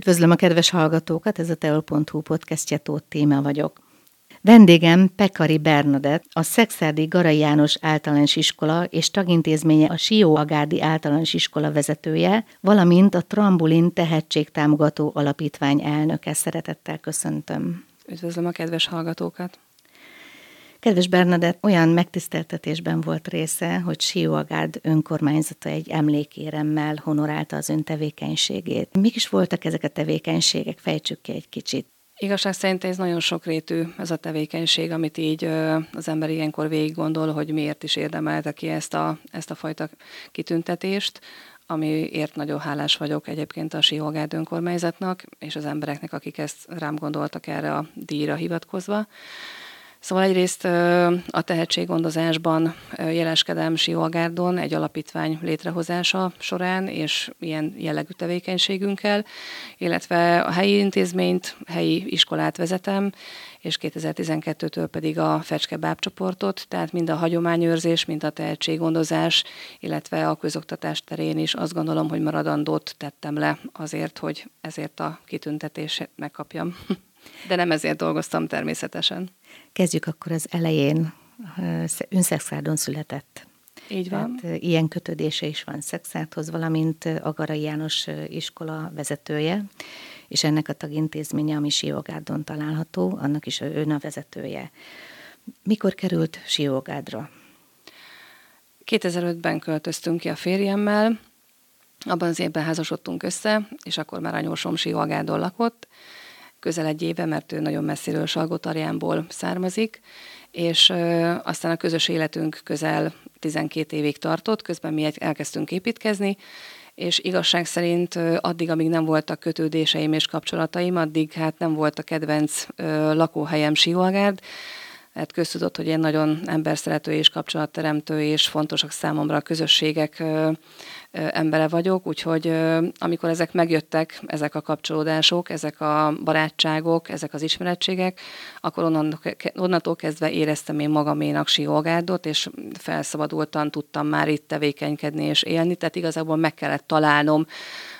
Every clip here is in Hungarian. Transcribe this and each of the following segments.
Üdvözlöm a kedves hallgatókat, ez a teol.hu podcastja Tóth Téma vagyok. Vendégem Pekari Bernadett, a Szexárdi Garai János Általános Iskola és tagintézménye a Sió Agárdi Általános Iskola vezetője, valamint a Trambulin Tehetségtámogató Alapítvány elnöke. Szeretettel köszöntöm. Üdvözlöm a kedves hallgatókat! Kedves Bernadett, olyan megtiszteltetésben volt része, hogy Sióagárd önkormányzata egy emlékéremmel honorálta az ön tevékenységét. Mik is voltak ezek a tevékenységek? Fejtsük ki egy kicsit. Igazság szerint ez nagyon sokrétű ez a tevékenység, amit így az ember ilyenkor végig gondol, hogy miért is érdemelte ki ezt a, ezt a fajta kitüntetést amiért nagyon hálás vagyok egyébként a Siógárd önkormányzatnak, és az embereknek, akik ezt rám gondoltak erre a díjra hivatkozva. Szóval egyrészt a tehetséggondozásban jeleskedem Siógárdon egy alapítvány létrehozása során, és ilyen jellegű tevékenységünkkel, illetve a helyi intézményt, helyi iskolát vezetem, és 2012-től pedig a Fecske bábcsoportot, tehát mind a hagyományőrzés, mind a tehetséggondozás, illetve a közoktatás terén is azt gondolom, hogy maradandót tettem le azért, hogy ezért a kitüntetést megkapjam. De nem ezért dolgoztam természetesen. Kezdjük akkor az elején. Ön Szexárdon született. Így van. Tehát ilyen kötődése is van Szexárdhoz, valamint Agarai János iskola vezetője, és ennek a tagintézménye, ami Siogárdon található, annak is ön a vezetője. Mikor került Siógádra? 2005-ben költöztünk ki a férjemmel, abban az évben házasodtunk össze, és akkor már anyósom Siógádon lakott, közel egy éve, mert ő nagyon messziről Salgotarjánból származik, és aztán a közös életünk közel 12 évig tartott, közben mi elkezdtünk építkezni, és igazság szerint addig, amíg nem voltak kötődéseim és kapcsolataim, addig hát nem volt a kedvenc lakóhelyem Sivalgárd, hát köztudott, hogy én nagyon emberszerető és kapcsolatteremtő, és fontosak számomra a közösségek embere vagyok, úgyhogy amikor ezek megjöttek, ezek a kapcsolódások, ezek a barátságok, ezek az ismerettségek, akkor onnantól kezdve éreztem én magaménak Siolgárdot, és felszabadultan tudtam már itt tevékenykedni és élni, tehát igazából meg kellett találnom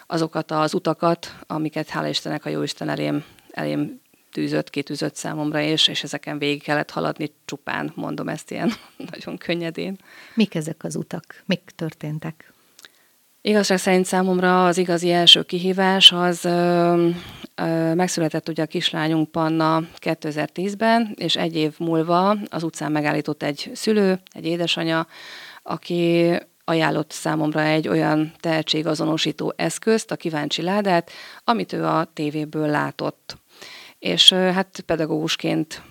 azokat az utakat, amiket hála Istennek a Jóisten elém, elém tűzött, kitűzött számomra, és, és ezeken végig kellett haladni csupán, mondom ezt ilyen nagyon könnyedén. Mik ezek az utak? Mik történtek? Igazság szerint számomra az igazi első kihívás az ö, ö, megszületett ugye a kislányunk Panna 2010-ben, és egy év múlva az utcán megállított egy szülő, egy édesanya, aki ajánlott számomra egy olyan tehetségazonosító eszközt, a kíváncsi ládát, amit ő a tévéből látott. És hát pedagógusként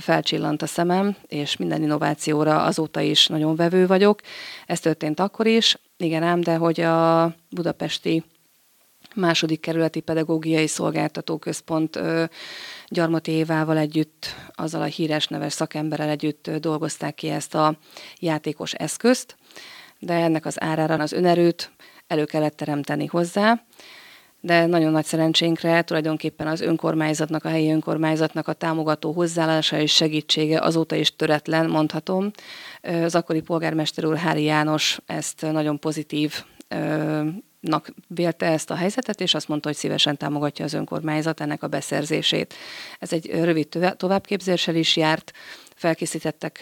felcsillant a szemem, és minden innovációra azóta is nagyon vevő vagyok. Ez történt akkor is, igen ám, de hogy a budapesti második kerületi pedagógiai szolgáltató központ Gyarmati Évával együtt, azzal a híres neves szakemberrel együtt dolgozták ki ezt a játékos eszközt, de ennek az árára az önerőt elő kellett teremteni hozzá, de nagyon nagy szerencsénkre tulajdonképpen az önkormányzatnak, a helyi önkormányzatnak a támogató hozzáállása és segítsége azóta is töretlen, mondhatom. Az akkori polgármester úr Hári János ezt nagyon pozitív nak vélte ezt a helyzetet, és azt mondta, hogy szívesen támogatja az önkormányzat ennek a beszerzését. Ez egy rövid továbbképzéssel is járt, felkészítettek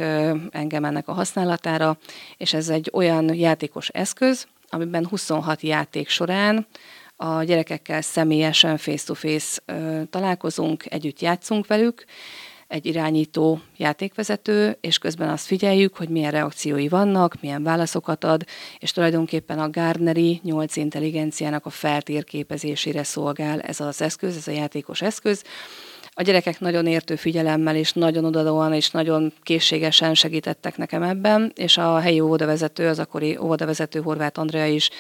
engem ennek a használatára, és ez egy olyan játékos eszköz, amiben 26 játék során a gyerekekkel személyesen face-to-face találkozunk, együtt játszunk velük, egy irányító játékvezető, és közben azt figyeljük, hogy milyen reakciói vannak, milyen válaszokat ad, és tulajdonképpen a Gardneri 8 intelligenciának a feltérképezésére szolgál ez az eszköz, ez a játékos eszköz. A gyerekek nagyon értő figyelemmel és nagyon odadóan és nagyon készségesen segítettek nekem ebben, és a helyi óvodavezető, az akkori óvodavezető Horváth Andrea is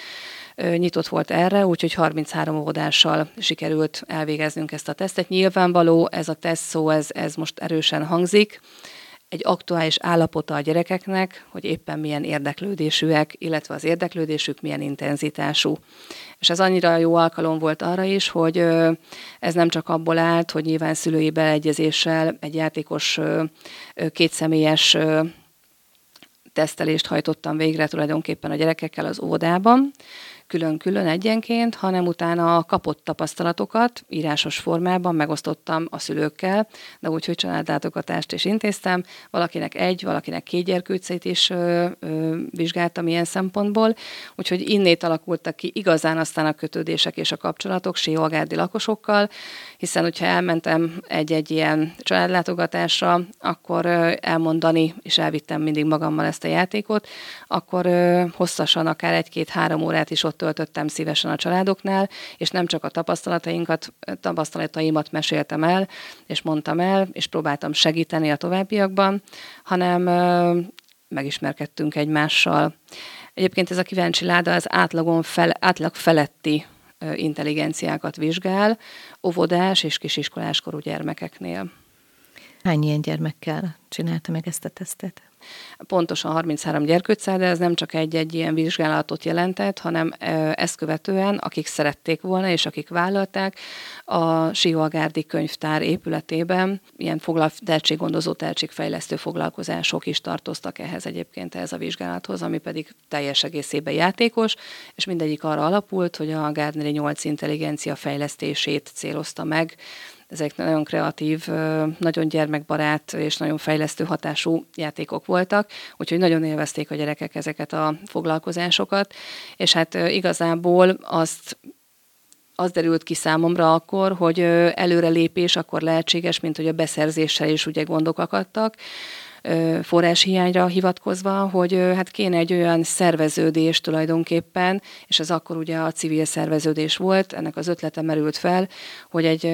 nyitott volt erre, úgyhogy 33 óvodással sikerült elvégeznünk ezt a tesztet. Nyilvánvaló ez a teszt szó, ez, ez most erősen hangzik, egy aktuális állapota a gyerekeknek, hogy éppen milyen érdeklődésűek, illetve az érdeklődésük milyen intenzitású. És ez annyira jó alkalom volt arra is, hogy ez nem csak abból állt, hogy nyilván szülői beleegyezéssel egy játékos kétszemélyes tesztelést hajtottam végre tulajdonképpen a gyerekekkel az óvodában, külön-külön egyenként, hanem utána a kapott tapasztalatokat írásos formában megosztottam a szülőkkel, de úgy, hogy családlátogatást is intéztem. Valakinek egy, valakinek két gyerkőcét is ö, ö, vizsgáltam ilyen szempontból, úgyhogy innét alakultak ki igazán aztán a kötődések és a kapcsolatok Siógárdi lakosokkal, hiszen hogyha elmentem egy-egy ilyen családlátogatásra, akkor elmondani, és elvittem mindig magammal ezt a játékot, akkor hosszasan, akár egy-két-három órát is ott töltöttem szívesen a családoknál, és nem csak a tapasztalatainkat, tapasztalataimat meséltem el, és mondtam el, és próbáltam segíteni a továbbiakban, hanem megismerkedtünk egymással. Egyébként ez a kíváncsi láda az átlagon fel, átlag feletti intelligenciákat vizsgál óvodás és kisiskoláskorú gyermekeknél. Hány ilyen gyermekkel csinálta meg ezt a tesztet? Pontosan 33 gyerkőccel, de ez nem csak egy-egy ilyen vizsgálatot jelentett, hanem ezt követően, akik szerették volna, és akik vállalták, a Sióagárdi könyvtár épületében ilyen foglal, tehetséggondozó, tehetségfejlesztő foglalkozások is tartoztak ehhez egyébként ehhez a vizsgálathoz, ami pedig teljes egészében játékos, és mindegyik arra alapult, hogy a Gardneri 8 intelligencia fejlesztését célozta meg, ezek nagyon kreatív, nagyon gyermekbarát és nagyon fejlesztő hatású játékok voltak, úgyhogy nagyon élvezték a gyerekek ezeket a foglalkozásokat, és hát igazából azt az derült ki számomra akkor, hogy előrelépés akkor lehetséges, mint hogy a beszerzéssel is ugye gondok akadtak, forráshiányra hivatkozva, hogy hát kéne egy olyan szerveződés tulajdonképpen, és ez akkor ugye a civil szerveződés volt, ennek az ötlete merült fel, hogy egy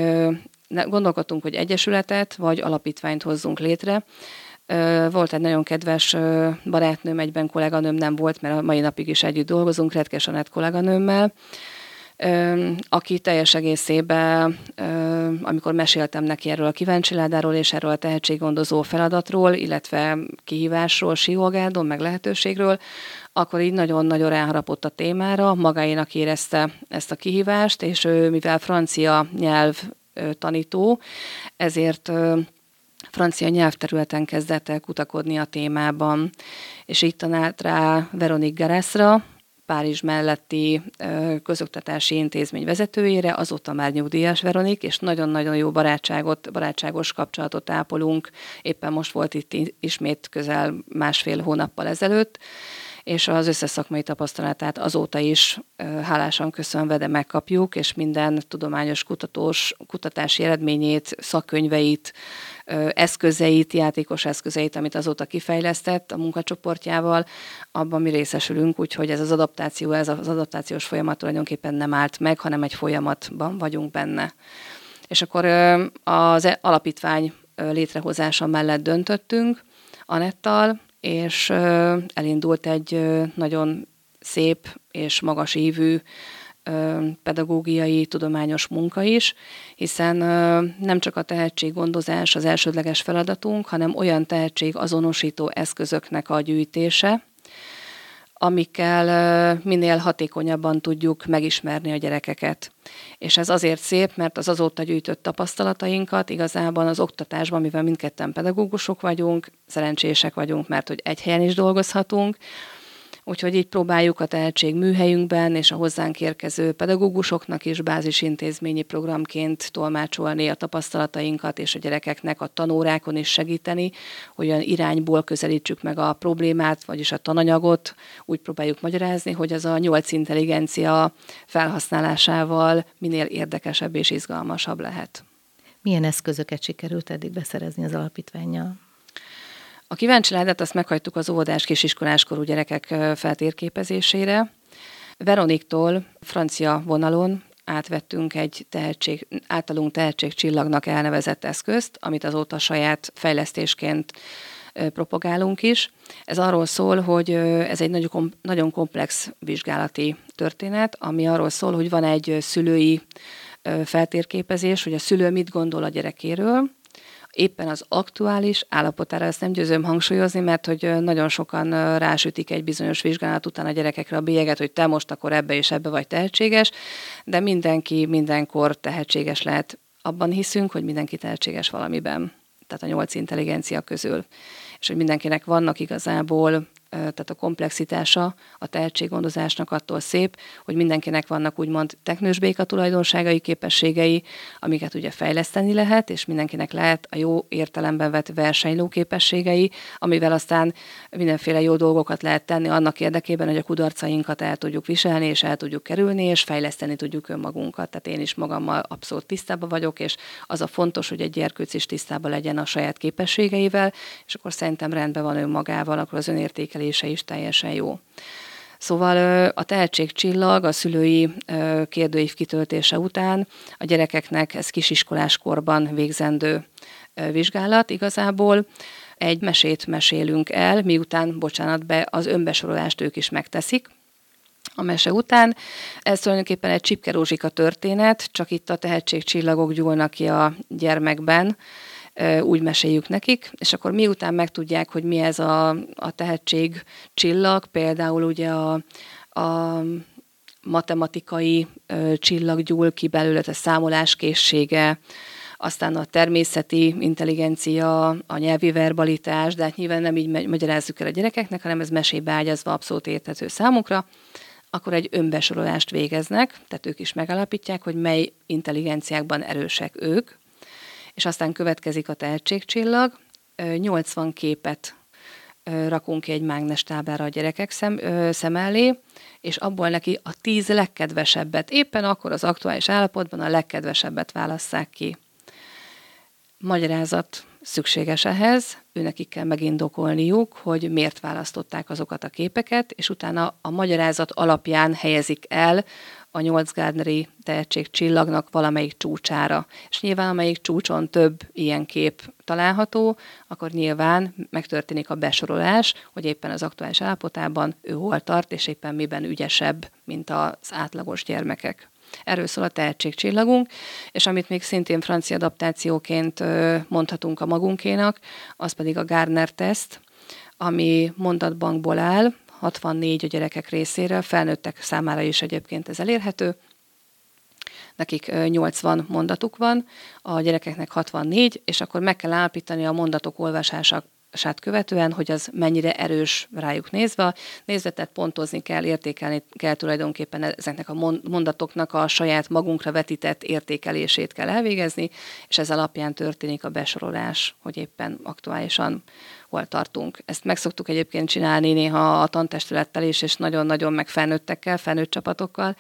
gondolkodtunk, hogy egyesületet vagy alapítványt hozzunk létre. Volt egy nagyon kedves barátnőm, egyben kolléganőm nem volt, mert a mai napig is együtt dolgozunk, Redkes Anett kolléganőmmel, aki teljes egészében, amikor meséltem neki erről a kíváncsiládáról és erről a tehetséggondozó feladatról, illetve kihívásról, siógádon, meg lehetőségről, akkor így nagyon-nagyon ráharapott a témára, magáénak érezte ezt a kihívást, és ő, mivel francia nyelv tanító, ezért francia nyelvterületen kezdett el kutakodni a témában, és így tanált rá Veronique Gareszra, Párizs melletti közoktatási intézmény vezetőjére, azóta már nyugdíjas Veronik, és nagyon-nagyon jó barátságot, barátságos kapcsolatot ápolunk. Éppen most volt itt ismét közel másfél hónappal ezelőtt, és az összes szakmai tapasztalatát azóta is hálásan köszönve, de megkapjuk, és minden tudományos kutatós, kutatási eredményét, szakkönyveit, eszközeit, játékos eszközeit, amit azóta kifejlesztett a munkacsoportjával, abban mi részesülünk, úgyhogy ez az adaptáció, ez az adaptációs folyamat tulajdonképpen nem állt meg, hanem egy folyamatban vagyunk benne. És akkor az e, alapítvány létrehozása mellett döntöttünk Anettal, és elindult egy nagyon szép és magas évű pedagógiai, tudományos munka is, hiszen nem csak a tehetséggondozás az elsődleges feladatunk, hanem olyan tehetség azonosító eszközöknek a gyűjtése, amikkel minél hatékonyabban tudjuk megismerni a gyerekeket. És ez azért szép, mert az azóta gyűjtött tapasztalatainkat igazából az oktatásban, mivel mindketten pedagógusok vagyunk, szerencsések vagyunk, mert hogy egy helyen is dolgozhatunk, Úgyhogy így próbáljuk a tehetség műhelyünkben és a hozzánk érkező pedagógusoknak is bázisintézményi programként tolmácsolni a tapasztalatainkat, és a gyerekeknek a tanórákon is segíteni, hogy olyan irányból közelítsük meg a problémát, vagyis a tananyagot, úgy próbáljuk magyarázni, hogy az a nyolc intelligencia felhasználásával minél érdekesebb és izgalmasabb lehet. Milyen eszközöket sikerült eddig beszerezni az alapítványjal? A kíváncsi ládát azt meghagytuk az óvodás kisiskoláskorú gyerekek feltérképezésére. Veroniktól francia vonalon átvettünk egy tehetség, általunk tehetségcsillagnak elnevezett eszközt, amit azóta saját fejlesztésként propagálunk is. Ez arról szól, hogy ez egy nagyon komplex vizsgálati történet, ami arról szól, hogy van egy szülői feltérképezés, hogy a szülő mit gondol a gyerekéről, éppen az aktuális állapotára, ezt nem győzöm hangsúlyozni, mert hogy nagyon sokan rásütik egy bizonyos vizsgálat után a gyerekekre a bélyeget, hogy te most akkor ebbe és ebbe vagy tehetséges, de mindenki mindenkor tehetséges lehet. Abban hiszünk, hogy mindenki tehetséges valamiben, tehát a nyolc intelligencia közül, és hogy mindenkinek vannak igazából tehát a komplexitása a tehetséggondozásnak attól szép, hogy mindenkinek vannak úgymond teknős béka tulajdonságai, képességei, amiket ugye fejleszteni lehet, és mindenkinek lehet a jó értelemben vett versenyló képességei, amivel aztán mindenféle jó dolgokat lehet tenni annak érdekében, hogy a kudarcainkat el tudjuk viselni, és el tudjuk kerülni, és fejleszteni tudjuk önmagunkat. Tehát én is magammal abszolút tisztában vagyok, és az a fontos, hogy egy gyerkőc is tisztában legyen a saját képességeivel, és akkor szerintem rendben van önmagával, akkor az önértékelése is teljesen jó. Szóval a tehetségcsillag a szülői kérdőív kitöltése után a gyerekeknek ez kisiskolás korban végzendő vizsgálat igazából. Egy mesét mesélünk el, miután, bocsánat, be az önbesorolást ők is megteszik, a mese után. Ez tulajdonképpen egy csipkerózsika történet, csak itt a tehetségcsillagok gyúlnak ki a gyermekben, úgy meséljük nekik, és akkor miután megtudják, hogy mi ez a, a tehetség csillag, például ugye a, a matematikai ö, csillag gyúl ki belőle, a számolás készsége, aztán a természeti intelligencia, a nyelvi verbalitás, de hát nyilván nem így magyarázzuk el a gyerekeknek, hanem ez mesébe ágyazva abszolút érthető számukra, akkor egy önbesorolást végeznek, tehát ők is megalapítják, hogy mely intelligenciákban erősek ők, és aztán következik a tehetségcsillag, 80 képet rakunk ki egy mágnes táblára a gyerekek szem, szem elé, és abból neki a tíz legkedvesebbet, éppen akkor az aktuális állapotban a legkedvesebbet válasszák ki. Magyarázat szükséges ehhez, őnekik kell megindokolniuk, hogy miért választották azokat a képeket, és utána a magyarázat alapján helyezik el a nyolc Gardneri tehetségcsillagnak valamelyik csúcsára. És nyilván amelyik csúcson több ilyen kép található, akkor nyilván megtörténik a besorolás, hogy éppen az aktuális állapotában ő hol tart, és éppen miben ügyesebb, mint az átlagos gyermekek. Erről szól a tehetségcsillagunk, és amit még szintén francia adaptációként mondhatunk a magunkénak, az pedig a Gardner teszt, ami mondatbankból áll, 64 a gyerekek részére, felnőttek számára is egyébként ez elérhető. Nekik 80 mondatuk van, a gyerekeknek 64, és akkor meg kell állapítani a mondatok olvasása sát követően, hogy az mennyire erős rájuk nézve. Nézve, tehát pontozni kell, értékelni kell tulajdonképpen ezeknek a mondatoknak a saját magunkra vetített értékelését kell elvégezni, és ez alapján történik a besorolás, hogy éppen aktuálisan hol tartunk. Ezt meg szoktuk egyébként csinálni néha a tantestülettel is, és nagyon-nagyon meg felnőttekkel, felnőtt csapatokkal,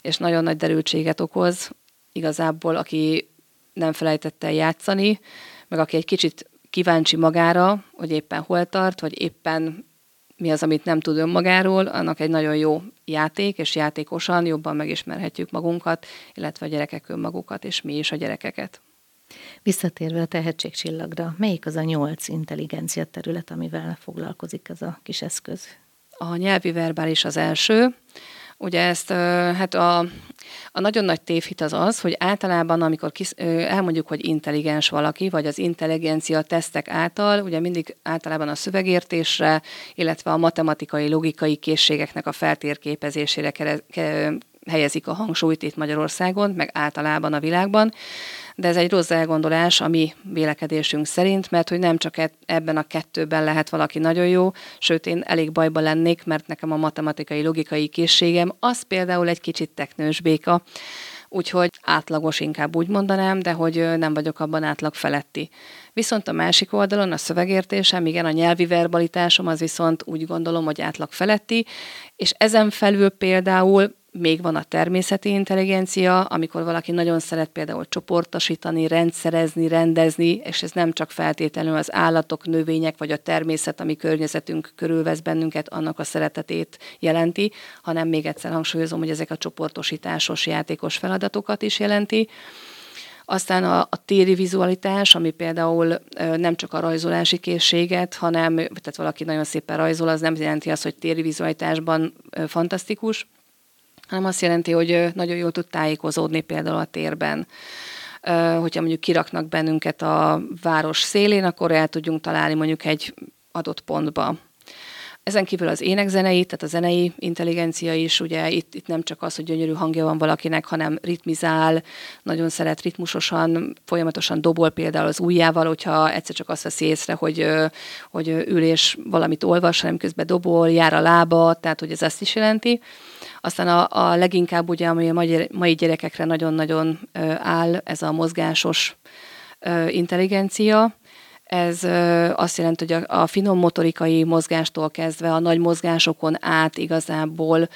és nagyon nagy derültséget okoz igazából, aki nem felejtette el játszani, meg aki egy kicsit kíváncsi magára, hogy éppen hol tart, vagy éppen mi az, amit nem tud önmagáról, annak egy nagyon jó játék, és játékosan jobban megismerhetjük magunkat, illetve a gyerekek önmagukat, és mi is a gyerekeket. Visszatérve a tehetségcsillagra, melyik az a nyolc intelligencia terület, amivel foglalkozik ez a kis eszköz? A nyelvi verbális az első. Ugye ezt, hát a, a nagyon nagy tévhit az az, hogy általában, amikor kis, elmondjuk, hogy intelligens valaki, vagy az intelligencia tesztek által, ugye mindig általában a szövegértésre, illetve a matematikai, logikai készségeknek a feltérképezésére helyezik a hangsúlyt itt Magyarországon, meg általában a világban, de ez egy rossz elgondolás a mi vélekedésünk szerint, mert hogy nem csak ebben a kettőben lehet valaki nagyon jó, sőt én elég bajba lennék, mert nekem a matematikai, logikai készségem az például egy kicsit teknős béka, úgyhogy átlagos inkább úgy mondanám, de hogy nem vagyok abban átlag feletti. Viszont a másik oldalon a szövegértésem, igen, a nyelvi verbalitásom az viszont úgy gondolom, hogy átlag feletti, és ezen felül például még van a természeti intelligencia, amikor valaki nagyon szeret például csoportosítani, rendszerezni, rendezni, és ez nem csak feltétlenül az állatok, növények vagy a természet, ami környezetünk körülvesz bennünket, annak a szeretetét jelenti, hanem még egyszer hangsúlyozom, hogy ezek a csoportosításos, játékos feladatokat is jelenti. Aztán a, a téri vizualitás, ami például nem csak a rajzolási készséget, hanem, tehát valaki nagyon szépen rajzol, az nem jelenti azt, hogy téri vizualitásban fantasztikus, hanem azt jelenti, hogy nagyon jól tud tájékozódni például a térben. Hogyha mondjuk kiraknak bennünket a város szélén, akkor el tudjunk találni mondjuk egy adott pontba. Ezen kívül az énekzenei, tehát a zenei intelligencia is, ugye itt, itt nem csak az, hogy gyönyörű hangja van valakinek, hanem ritmizál, nagyon szeret ritmusosan, folyamatosan dobol például az ujjával, hogyha egyszer csak azt veszi észre, hogy, hogy ül és valamit olvas, hanem közben dobol, jár a lába, tehát hogy ez ezt is jelenti. Aztán a, a leginkább ugye, ami a mai, gyerekekre nagyon-nagyon áll, ez a mozgásos intelligencia, ez azt jelenti, hogy a finom motorikai mozgástól kezdve a nagy mozgásokon át igazából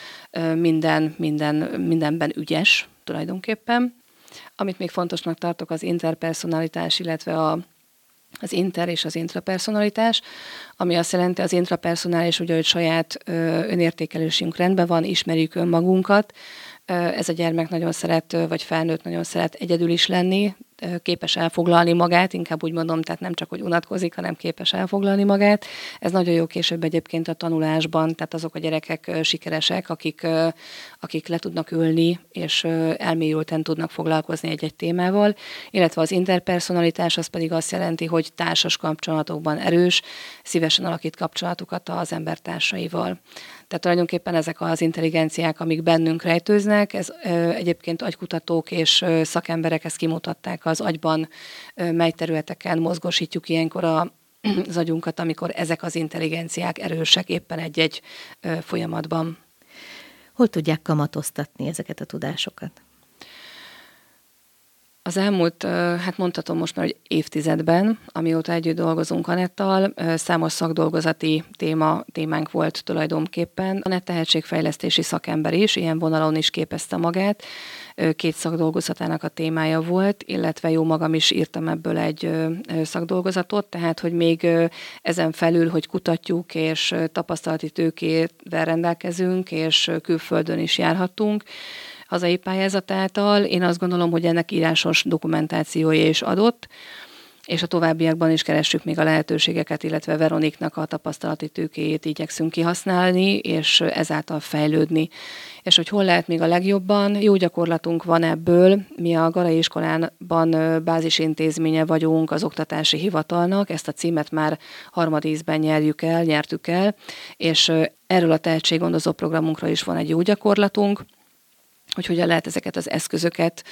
minden, minden, mindenben ügyes tulajdonképpen. Amit még fontosnak tartok, az interpersonalitás, illetve a, az inter és az intrapersonalitás, ami azt jelenti, az intrapersonális, ugye, hogy saját önértékelésünk rendben van, ismerjük önmagunkat, ez a gyermek nagyon szeret, vagy felnőtt nagyon szeret egyedül is lenni, képes elfoglalni magát, inkább úgy mondom, tehát nem csak, hogy unatkozik, hanem képes elfoglalni magát. Ez nagyon jó később egyébként a tanulásban, tehát azok a gyerekek sikeresek, akik, akik le tudnak ülni, és elmélyülten tudnak foglalkozni egy-egy témával, illetve az interpersonalitás az pedig azt jelenti, hogy társas kapcsolatokban erős, szívesen alakít kapcsolatokat az embertársaival. Tehát tulajdonképpen ezek az intelligenciák, amik bennünk rejtőznek, ez egyébként agykutatók és szakemberek ezt kimutatták az agyban, mely területeken mozgosítjuk ilyenkor a, az agyunkat, amikor ezek az intelligenciák erősek éppen egy-egy folyamatban. Hol tudják kamatoztatni ezeket a tudásokat? Az elmúlt, hát mondhatom most már, hogy évtizedben, amióta együtt dolgozunk Anettal, számos szakdolgozati téma, témánk volt tulajdonképpen. A tehetségfejlesztési szakember is, ilyen vonalon is képezte magát. Két szakdolgozatának a témája volt, illetve jó magam is írtam ebből egy szakdolgozatot, tehát hogy még ezen felül, hogy kutatjuk és tapasztalati tőkével rendelkezünk, és külföldön is járhatunk, hazai pályázat által. Én azt gondolom, hogy ennek írásos dokumentációja is adott, és a továbbiakban is keressük még a lehetőségeket, illetve Veroniknak a tapasztalati tőkéjét igyekszünk kihasználni, és ezáltal fejlődni. És hogy hol lehet még a legjobban, jó gyakorlatunk van ebből. Mi a Garai iskolánban bázisintézménye vagyunk az oktatási hivatalnak, ezt a címet már harmadízben nyerjük el, nyertük el, és erről a tehetséggondozó programunkra is van egy jó gyakorlatunk, hogy hogyan lehet ezeket az eszközöket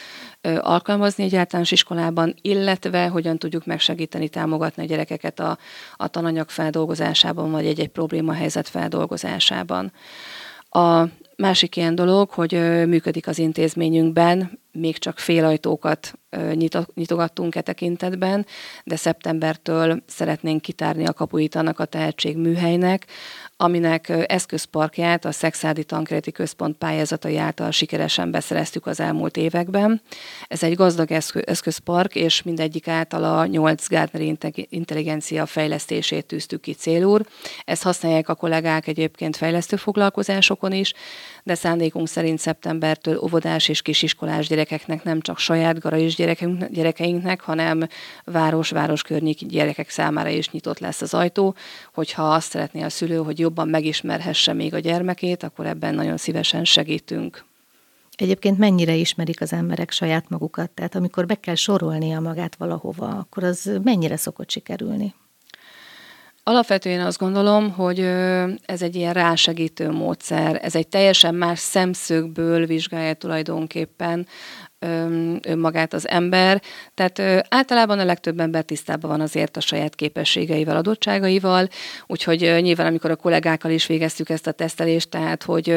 alkalmazni egy általános iskolában, illetve hogyan tudjuk megsegíteni, támogatni a gyerekeket a, a tananyag feldolgozásában, vagy egy-egy problémahelyzet feldolgozásában. A másik ilyen dolog, hogy működik az intézményünkben, még csak félajtókat nyitogattunk e tekintetben, de szeptembertől szeretnénk kitárni a kapuit annak a tehetségműhelynek, aminek eszközparkját a Szexádi Tankréti Központ pályázatai által sikeresen beszereztük az elmúlt években. Ez egy gazdag eszközpark, és mindegyik által a 8 Gardner intelligencia fejlesztését tűztük ki célúr. Ezt használják a kollégák egyébként fejlesztő foglalkozásokon is, de szándékunk szerint szeptembertől óvodás és kisiskolás gyerekeknek nem csak saját garais gyerekeinknek, hanem város-város környéki gyerekek számára is nyitott lesz az ajtó, hogyha azt szeretné a szülő, hogy jobban megismerhesse még a gyermekét, akkor ebben nagyon szívesen segítünk. Egyébként mennyire ismerik az emberek saját magukat? Tehát amikor be kell sorolnia magát valahova, akkor az mennyire szokott sikerülni? Alapvetően azt gondolom, hogy ez egy ilyen rásegítő módszer, ez egy teljesen más szemszögből vizsgálja tulajdonképpen önmagát az ember. Tehát általában a legtöbb ember tisztában van azért a saját képességeivel, adottságaival, úgyhogy nyilván amikor a kollégákkal is végeztük ezt a tesztelést, tehát hogy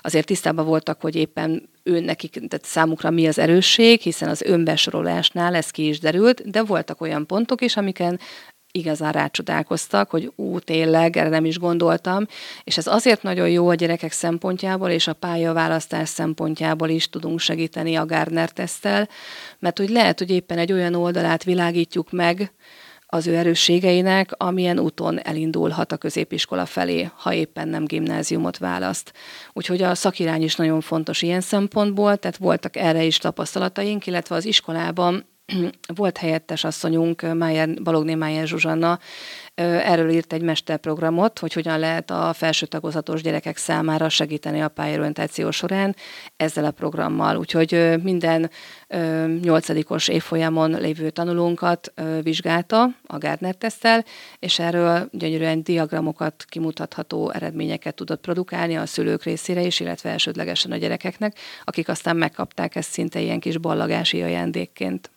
azért tisztában voltak, hogy éppen ő nekik, tehát számukra mi az erősség, hiszen az önbesorolásnál ez ki is derült, de voltak olyan pontok is, amiken igazán rácsodálkoztak, hogy ú, tényleg, erre nem is gondoltam, és ez azért nagyon jó a gyerekek szempontjából, és a pályaválasztás szempontjából is tudunk segíteni a Gardner tesztel, mert hogy lehet, hogy éppen egy olyan oldalát világítjuk meg, az ő erősségeinek, amilyen úton elindulhat a középiskola felé, ha éppen nem gimnáziumot választ. Úgyhogy a szakirány is nagyon fontos ilyen szempontból, tehát voltak erre is tapasztalataink, illetve az iskolában volt helyettes asszonyunk, Májer, Balogné Májer Zsuzsanna, erről írt egy mesterprogramot, hogy hogyan lehet a felső tagozatos gyerekek számára segíteni a pályorientáció során ezzel a programmal. Úgyhogy minden nyolcadikos évfolyamon lévő tanulónkat vizsgálta a Gardner tesztel, és erről gyönyörűen diagramokat kimutatható eredményeket tudott produkálni a szülők részére is, illetve elsődlegesen a gyerekeknek, akik aztán megkapták ezt szinte ilyen kis ballagási ajándékként.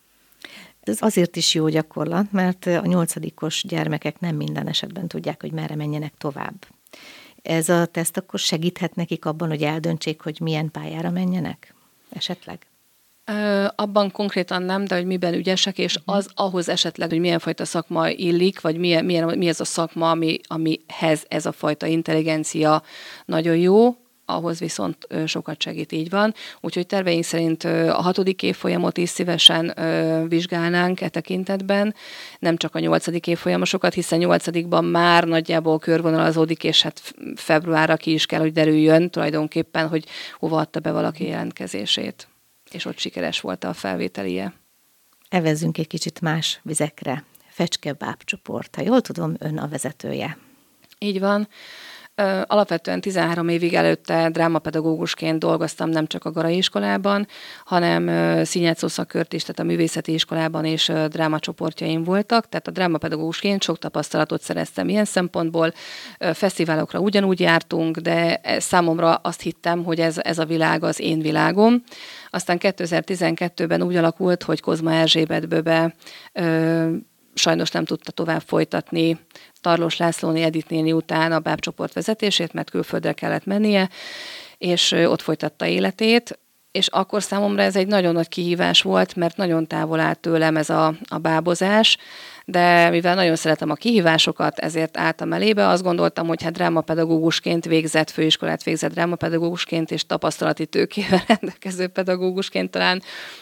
Ez azért is jó gyakorlat, mert a nyolcadikos gyermekek nem minden esetben tudják, hogy merre menjenek tovább. Ez a teszt akkor segíthet nekik abban, hogy eldöntsék, hogy milyen pályára menjenek? Esetleg? Ö, abban konkrétan nem, de hogy miben ügyesek, és mhm. az ahhoz esetleg, hogy milyen fajta szakma illik, vagy milyen, milyen, mi ez a szakma, ami, amihez ez a fajta intelligencia nagyon jó, ahhoz viszont sokat segít, így van. Úgyhogy terveink szerint a hatodik évfolyamot is szívesen vizsgálnánk e tekintetben, nem csak a nyolcadik évfolyamosokat, hiszen nyolcadikban már nagyjából körvonalazódik, és hát februárra ki is kell, hogy derüljön tulajdonképpen, hogy hova adta be valaki jelentkezését. És ott sikeres volt a felvételie. Evezzünk egy kicsit más vizekre. Fecske csoport. Ha jól tudom, ön a vezetője. Így van. Alapvetően 13 évig előtte drámapedagógusként dolgoztam nem csak a Garai iskolában, hanem színjátszó szakkört is, tehát a művészeti iskolában és drámacsoportjaim voltak, tehát a drámapedagógusként sok tapasztalatot szereztem ilyen szempontból. Fesztiválokra ugyanúgy jártunk, de e, számomra azt hittem, hogy ez, ez a világ az én világom. Aztán 2012-ben úgy alakult, hogy Kozma Erzsébet Böbe sajnos nem tudta tovább folytatni Tarlós Lászlóni Edith néni után a bábcsoport vezetését, mert külföldre kellett mennie, és ott folytatta életét, és akkor számomra ez egy nagyon nagy kihívás volt, mert nagyon távol állt tőlem ez a, a bábozás, de mivel nagyon szeretem a kihívásokat, ezért álltam elébe. Azt gondoltam, hogy hát drámapedagógusként végzett, főiskolát végzett drámapedagógusként és tapasztalati tőkével rendelkező pedagógusként talán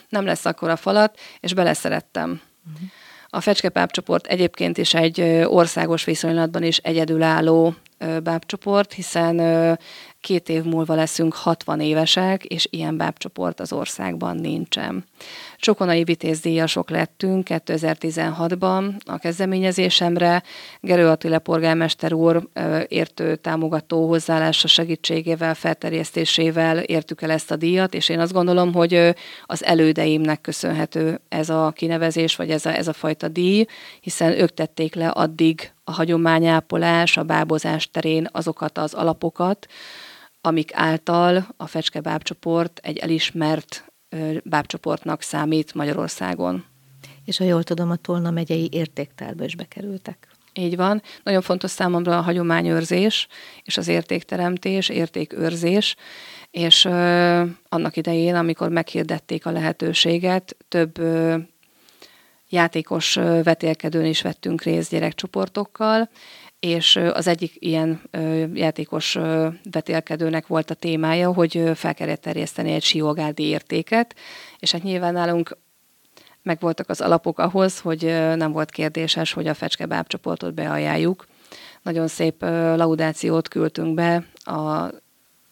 nem lesz akkor a falat, és beleszerettem. Uh-huh. A Fecske csoport egyébként is egy országos viszonylatban is egyedülálló bábcsoport, hiszen két év múlva leszünk 60 évesek, és ilyen bábcsoport az országban nincsen. Csokonai vitézdíjasok lettünk 2016-ban a kezdeményezésemre. Gerő Attila polgármester úr értő támogató hozzáállása segítségével, felterjesztésével értük el ezt a díjat, és én azt gondolom, hogy az elődeimnek köszönhető ez a kinevezés, vagy ez a, ez a fajta díj, hiszen ők tették le addig a hagyományápolás, a bábozás terén azokat az alapokat, amik által a Fecske bábcsoport egy elismert bábcsoportnak számít Magyarországon. És ha jól tudom, a Tolna megyei értéktárba is bekerültek. Így van. Nagyon fontos számomra a hagyományőrzés és az értékteremtés, értékőrzés, és ö, annak idején, amikor meghirdették a lehetőséget, több ö, játékos vetélkedőn is vettünk részt gyerekcsoportokkal, és az egyik ilyen játékos vetélkedőnek volt a témája, hogy fel kellett terjeszteni egy siógádi értéket, és hát nyilván nálunk megvoltak az alapok ahhoz, hogy nem volt kérdéses, hogy a fecske bábcsoportot beajánljuk. Nagyon szép laudációt küldtünk be a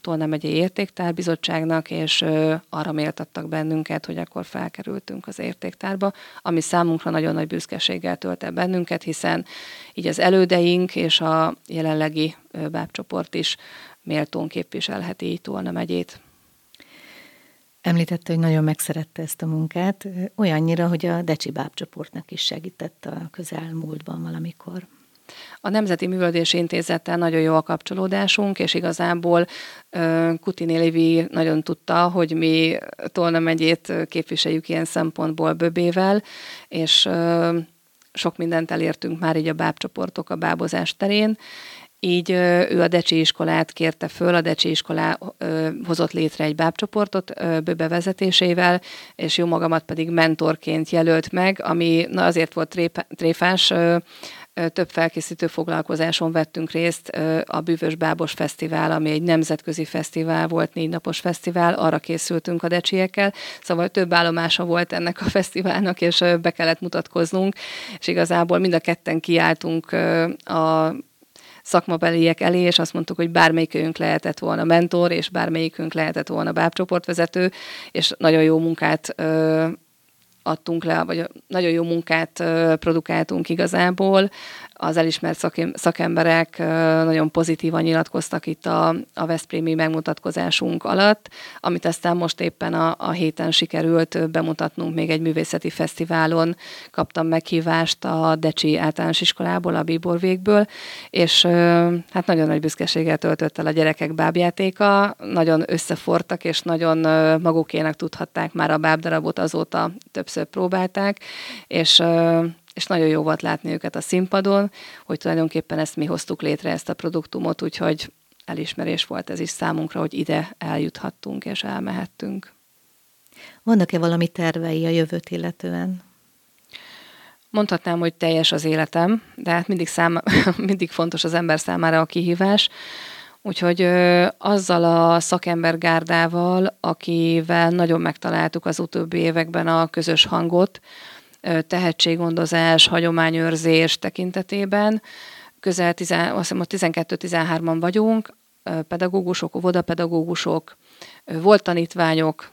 Tolna megyei értéktárbizottságnak, és arra méltattak bennünket, hogy akkor felkerültünk az értéktárba, ami számunkra nagyon nagy büszkeséggel tölt bennünket, hiszen így az elődeink és a jelenlegi bábcsoport is méltón képviselheti így Tolna megyét. Említette, hogy nagyon megszerette ezt a munkát, olyannyira, hogy a Decsi bábcsoportnak is segített a közelmúltban valamikor. A Nemzeti Művöldési Intézettel nagyon jó a kapcsolódásunk, és igazából Kutini Lévi nagyon tudta, hogy mi Tolna megyét képviseljük ilyen szempontból Böbével, és sok mindent elértünk már így a bábcsoportok a bábozás terén, így ő a Decsi iskolát kérte föl, a Decsi iskolá hozott létre egy bábcsoportot Böbe vezetésével, és jó magamat pedig mentorként jelölt meg, ami na azért volt tréfás, több felkészítő foglalkozáson vettünk részt. A Bűvös Bábos Fesztivál, ami egy nemzetközi fesztivál volt, négy napos fesztivál, arra készültünk a decsiekkel, szóval több állomása volt ennek a fesztiválnak, és be kellett mutatkoznunk, és igazából mind a ketten kiálltunk a szakmabeliek elé, és azt mondtuk, hogy bármelyikünk lehetett volna mentor, és bármelyikünk lehetett volna bábcsoportvezető, és nagyon jó munkát adtunk le, vagy nagyon jó munkát produkáltunk igazából. Az elismert szakemberek nagyon pozitívan nyilatkoztak itt a, a Veszprémi megmutatkozásunk alatt, amit aztán most éppen a, a héten sikerült bemutatnunk még egy művészeti fesztiválon. Kaptam meghívást a Decsi általános iskolából, a Bíborvégből, és hát nagyon nagy büszkeséggel töltött el a gyerekek bábjátéka, nagyon összefortak, és nagyon magukének tudhatták már a bábdarabot, azóta többször próbálták, és és nagyon jó volt látni őket a színpadon, hogy tulajdonképpen ezt mi hoztuk létre, ezt a produktumot, úgyhogy elismerés volt ez is számunkra, hogy ide eljuthattunk és elmehettünk. Vannak-e valami tervei a jövőt illetően? Mondhatnám, hogy teljes az életem, de hát mindig, száma, mindig fontos az ember számára a kihívás. Úgyhogy ö, azzal a szakembergárdával, akivel nagyon megtaláltuk az utóbbi években a közös hangot, tehetséggondozás, hagyományőrzés tekintetében, közel 10, azt hiszem, 12-13-an vagyunk, pedagógusok, óvodapedagógusok, volt tanítványok,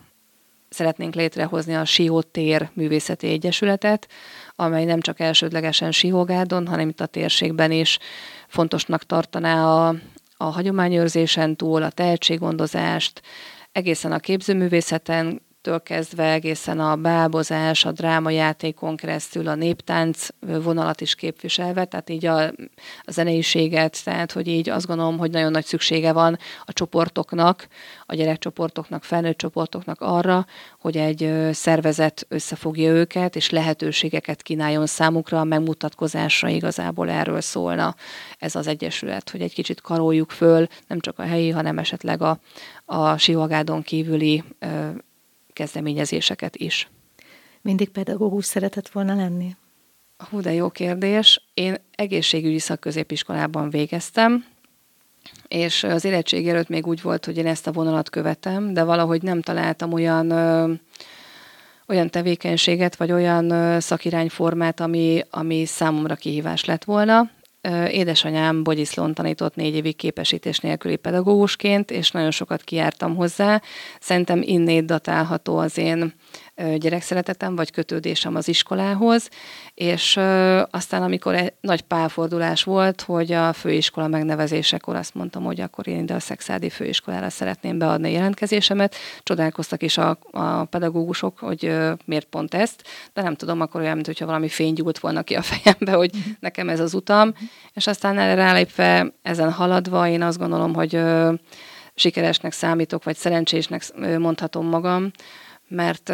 szeretnénk létrehozni a Siótér Művészeti Egyesületet, amely nem csak elsődlegesen Siógárdon, hanem itt a térségben is fontosnak tartaná a, a hagyományőrzésen túl, a tehetséggondozást, egészen a képzőművészeten től kezdve egészen a bábozás, a drámajátékon keresztül a néptánc vonalat is képviselve, tehát így a, a zeneiséget, tehát hogy így azt gondolom, hogy nagyon nagy szüksége van a csoportoknak, a gyerekcsoportoknak, felnőtt csoportoknak arra, hogy egy szervezet összefogja őket, és lehetőségeket kínáljon számukra, a megmutatkozásra igazából erről szólna ez az egyesület, hogy egy kicsit karoljuk föl, nem csak a helyi, hanem esetleg a, a Sivagádon kívüli kezdeményezéseket is. Mindig pedagógus szeretett volna lenni? Hú, de jó kérdés. Én egészségügyi szakközépiskolában végeztem, és az érettség előtt még úgy volt, hogy én ezt a vonalat követem, de valahogy nem találtam olyan ö, olyan tevékenységet, vagy olyan szakirányformát, ami, ami számomra kihívás lett volna. Édesanyám Bogyiszlón tanított négy évig képesítés nélküli pedagógusként, és nagyon sokat kiártam hozzá. Szerintem innét datálható az én gyerekszeretetem vagy kötődésem az iskolához, és aztán amikor egy nagy pálfordulás volt, hogy a főiskola megnevezésekor azt mondtam, hogy akkor én ide a Szexádi főiskolára szeretném beadni a jelentkezésemet, csodálkoztak is a, a pedagógusok, hogy miért pont ezt, de nem tudom, akkor olyan, mintha valami fény gyúlt volna ki a fejembe, hogy nekem ez az utam, és aztán erre rálépve, ezen haladva, én azt gondolom, hogy sikeresnek számítok, vagy szerencsésnek mondhatom magam, mert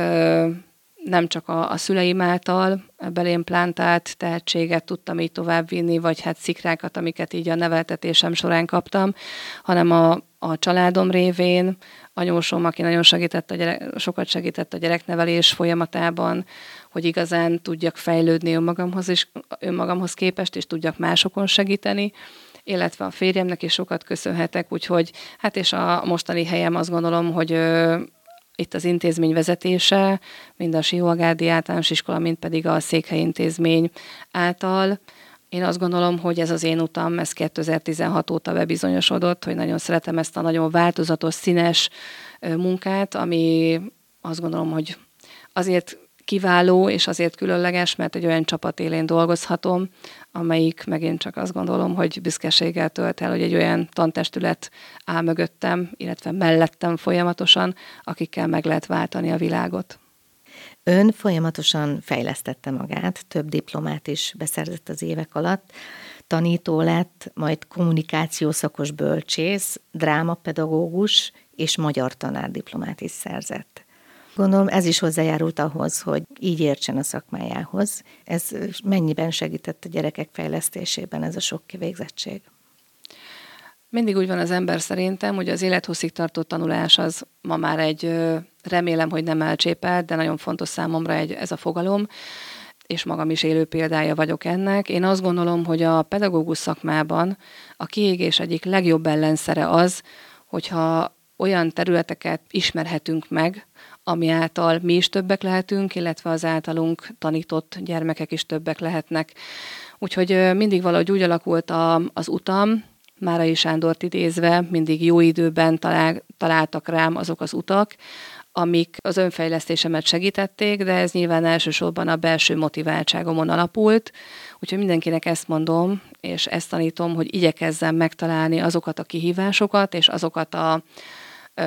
nem csak a, a szüleim által belém plántált tehetséget tudtam így továbbvinni, vagy hát szikrákat, amiket így a neveltetésem során kaptam, hanem a, a családom révén, anyósom, aki nagyon segített a gyerek, sokat segített a gyereknevelés folyamatában, hogy igazán tudjak fejlődni önmagamhoz, és önmagamhoz képest, és tudjak másokon segíteni, illetve a férjemnek is sokat köszönhetek, úgyhogy hát és a mostani helyem azt gondolom, hogy itt az intézmény vezetése, mind a Sióagárdi általános iskola, mind pedig a Székhely intézmény által. Én azt gondolom, hogy ez az én utam, ez 2016 óta bebizonyosodott, hogy nagyon szeretem ezt a nagyon változatos, színes munkát, ami azt gondolom, hogy azért kiváló, és azért különleges, mert egy olyan csapat élén dolgozhatom, amelyik megint csak azt gondolom, hogy büszkeséggel tölt el, hogy egy olyan tantestület áll mögöttem, illetve mellettem folyamatosan, akikkel meg lehet váltani a világot. Ön folyamatosan fejlesztette magát, több diplomát is beszerzett az évek alatt, tanító lett, majd kommunikációszakos bölcsész, drámapedagógus és magyar tanárdiplomát is szerzett. Gondolom ez is hozzájárult ahhoz, hogy így értsen a szakmájához. Ez mennyiben segített a gyerekek fejlesztésében ez a sok kivégzettség? Mindig úgy van az ember szerintem, hogy az élethosszig tartó tanulás az ma már egy, remélem, hogy nem elcsépelt, de nagyon fontos számomra egy, ez a fogalom, és magam is élő példája vagyok ennek. Én azt gondolom, hogy a pedagógus szakmában a kiégés egyik legjobb ellenszere az, hogyha olyan területeket ismerhetünk meg, ami által mi is többek lehetünk, illetve az általunk tanított gyermekek is többek lehetnek. Úgyhogy mindig valahogy úgy alakult a, az utam, Márai Sándort idézve, mindig jó időben talál, találtak rám azok az utak, amik az önfejlesztésemet segítették, de ez nyilván elsősorban a belső motiváltságomon alapult, úgyhogy mindenkinek ezt mondom, és ezt tanítom, hogy igyekezzem megtalálni azokat a kihívásokat, és azokat a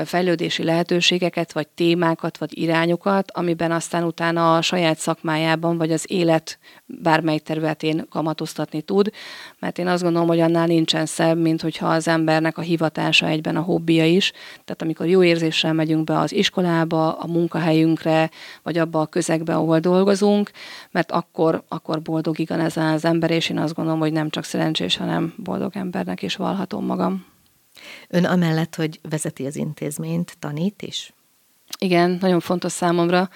fejlődési lehetőségeket, vagy témákat, vagy irányokat, amiben aztán utána a saját szakmájában, vagy az élet bármely területén kamatoztatni tud, mert én azt gondolom, hogy annál nincsen szebb, mint hogyha az embernek a hivatása egyben a hobbija is. Tehát amikor jó érzéssel megyünk be az iskolába, a munkahelyünkre, vagy abba a közegbe, ahol dolgozunk, mert akkor, akkor boldog igaz az ember, és én azt gondolom, hogy nem csak szerencsés, hanem boldog embernek is valhatom magam. Ön amellett, hogy vezeti az intézményt, tanít is? Igen, nagyon fontos számomra.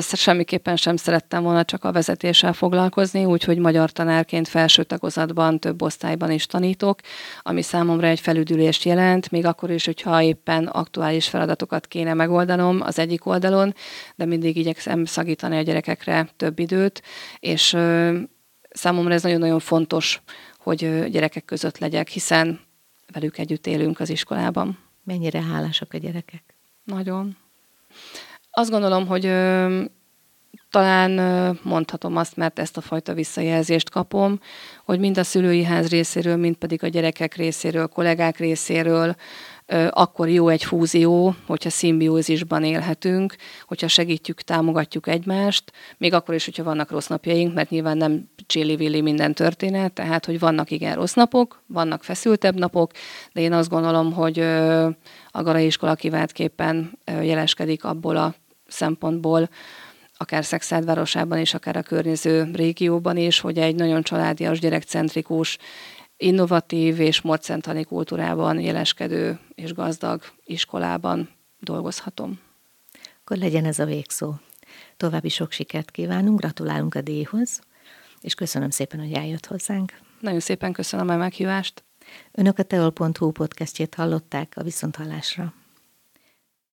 Semmiképpen sem szerettem volna csak a vezetéssel foglalkozni, úgyhogy magyar tanárként felső tagozatban, több osztályban is tanítok, ami számomra egy felüdülést jelent, még akkor is, hogyha éppen aktuális feladatokat kéne megoldanom az egyik oldalon, de mindig igyekszem szagítani a gyerekekre több időt, és számomra ez nagyon-nagyon fontos, hogy gyerekek között legyek, hiszen velük együtt élünk az iskolában. Mennyire hálásak a gyerekek? Nagyon. Azt gondolom, hogy ö, talán ö, mondhatom azt, mert ezt a fajta visszajelzést kapom, hogy mind a szülői ház részéről, mind pedig a gyerekek részéről, kollégák részéről akkor jó egy fúzió, hogyha szimbiózisban élhetünk, hogyha segítjük, támogatjuk egymást, még akkor is, hogyha vannak rossz napjaink, mert nyilván nem csillivilli minden történet, tehát, hogy vannak igen rossz napok, vannak feszültebb napok, de én azt gondolom, hogy a Garai iskola kiváltképpen jeleskedik abból a szempontból, akár Szexád városában és akár a környező régióban is, hogy egy nagyon családias, gyerekcentrikus innovatív és morcentani kultúrában jeleskedő és gazdag iskolában dolgozhatom. Akkor legyen ez a végszó. További sok sikert kívánunk, gratulálunk a díjhoz, és köszönöm szépen, hogy eljött hozzánk. Nagyon szépen köszönöm a meghívást. Önök a teol.hu podcastjét hallották a Viszonthallásra.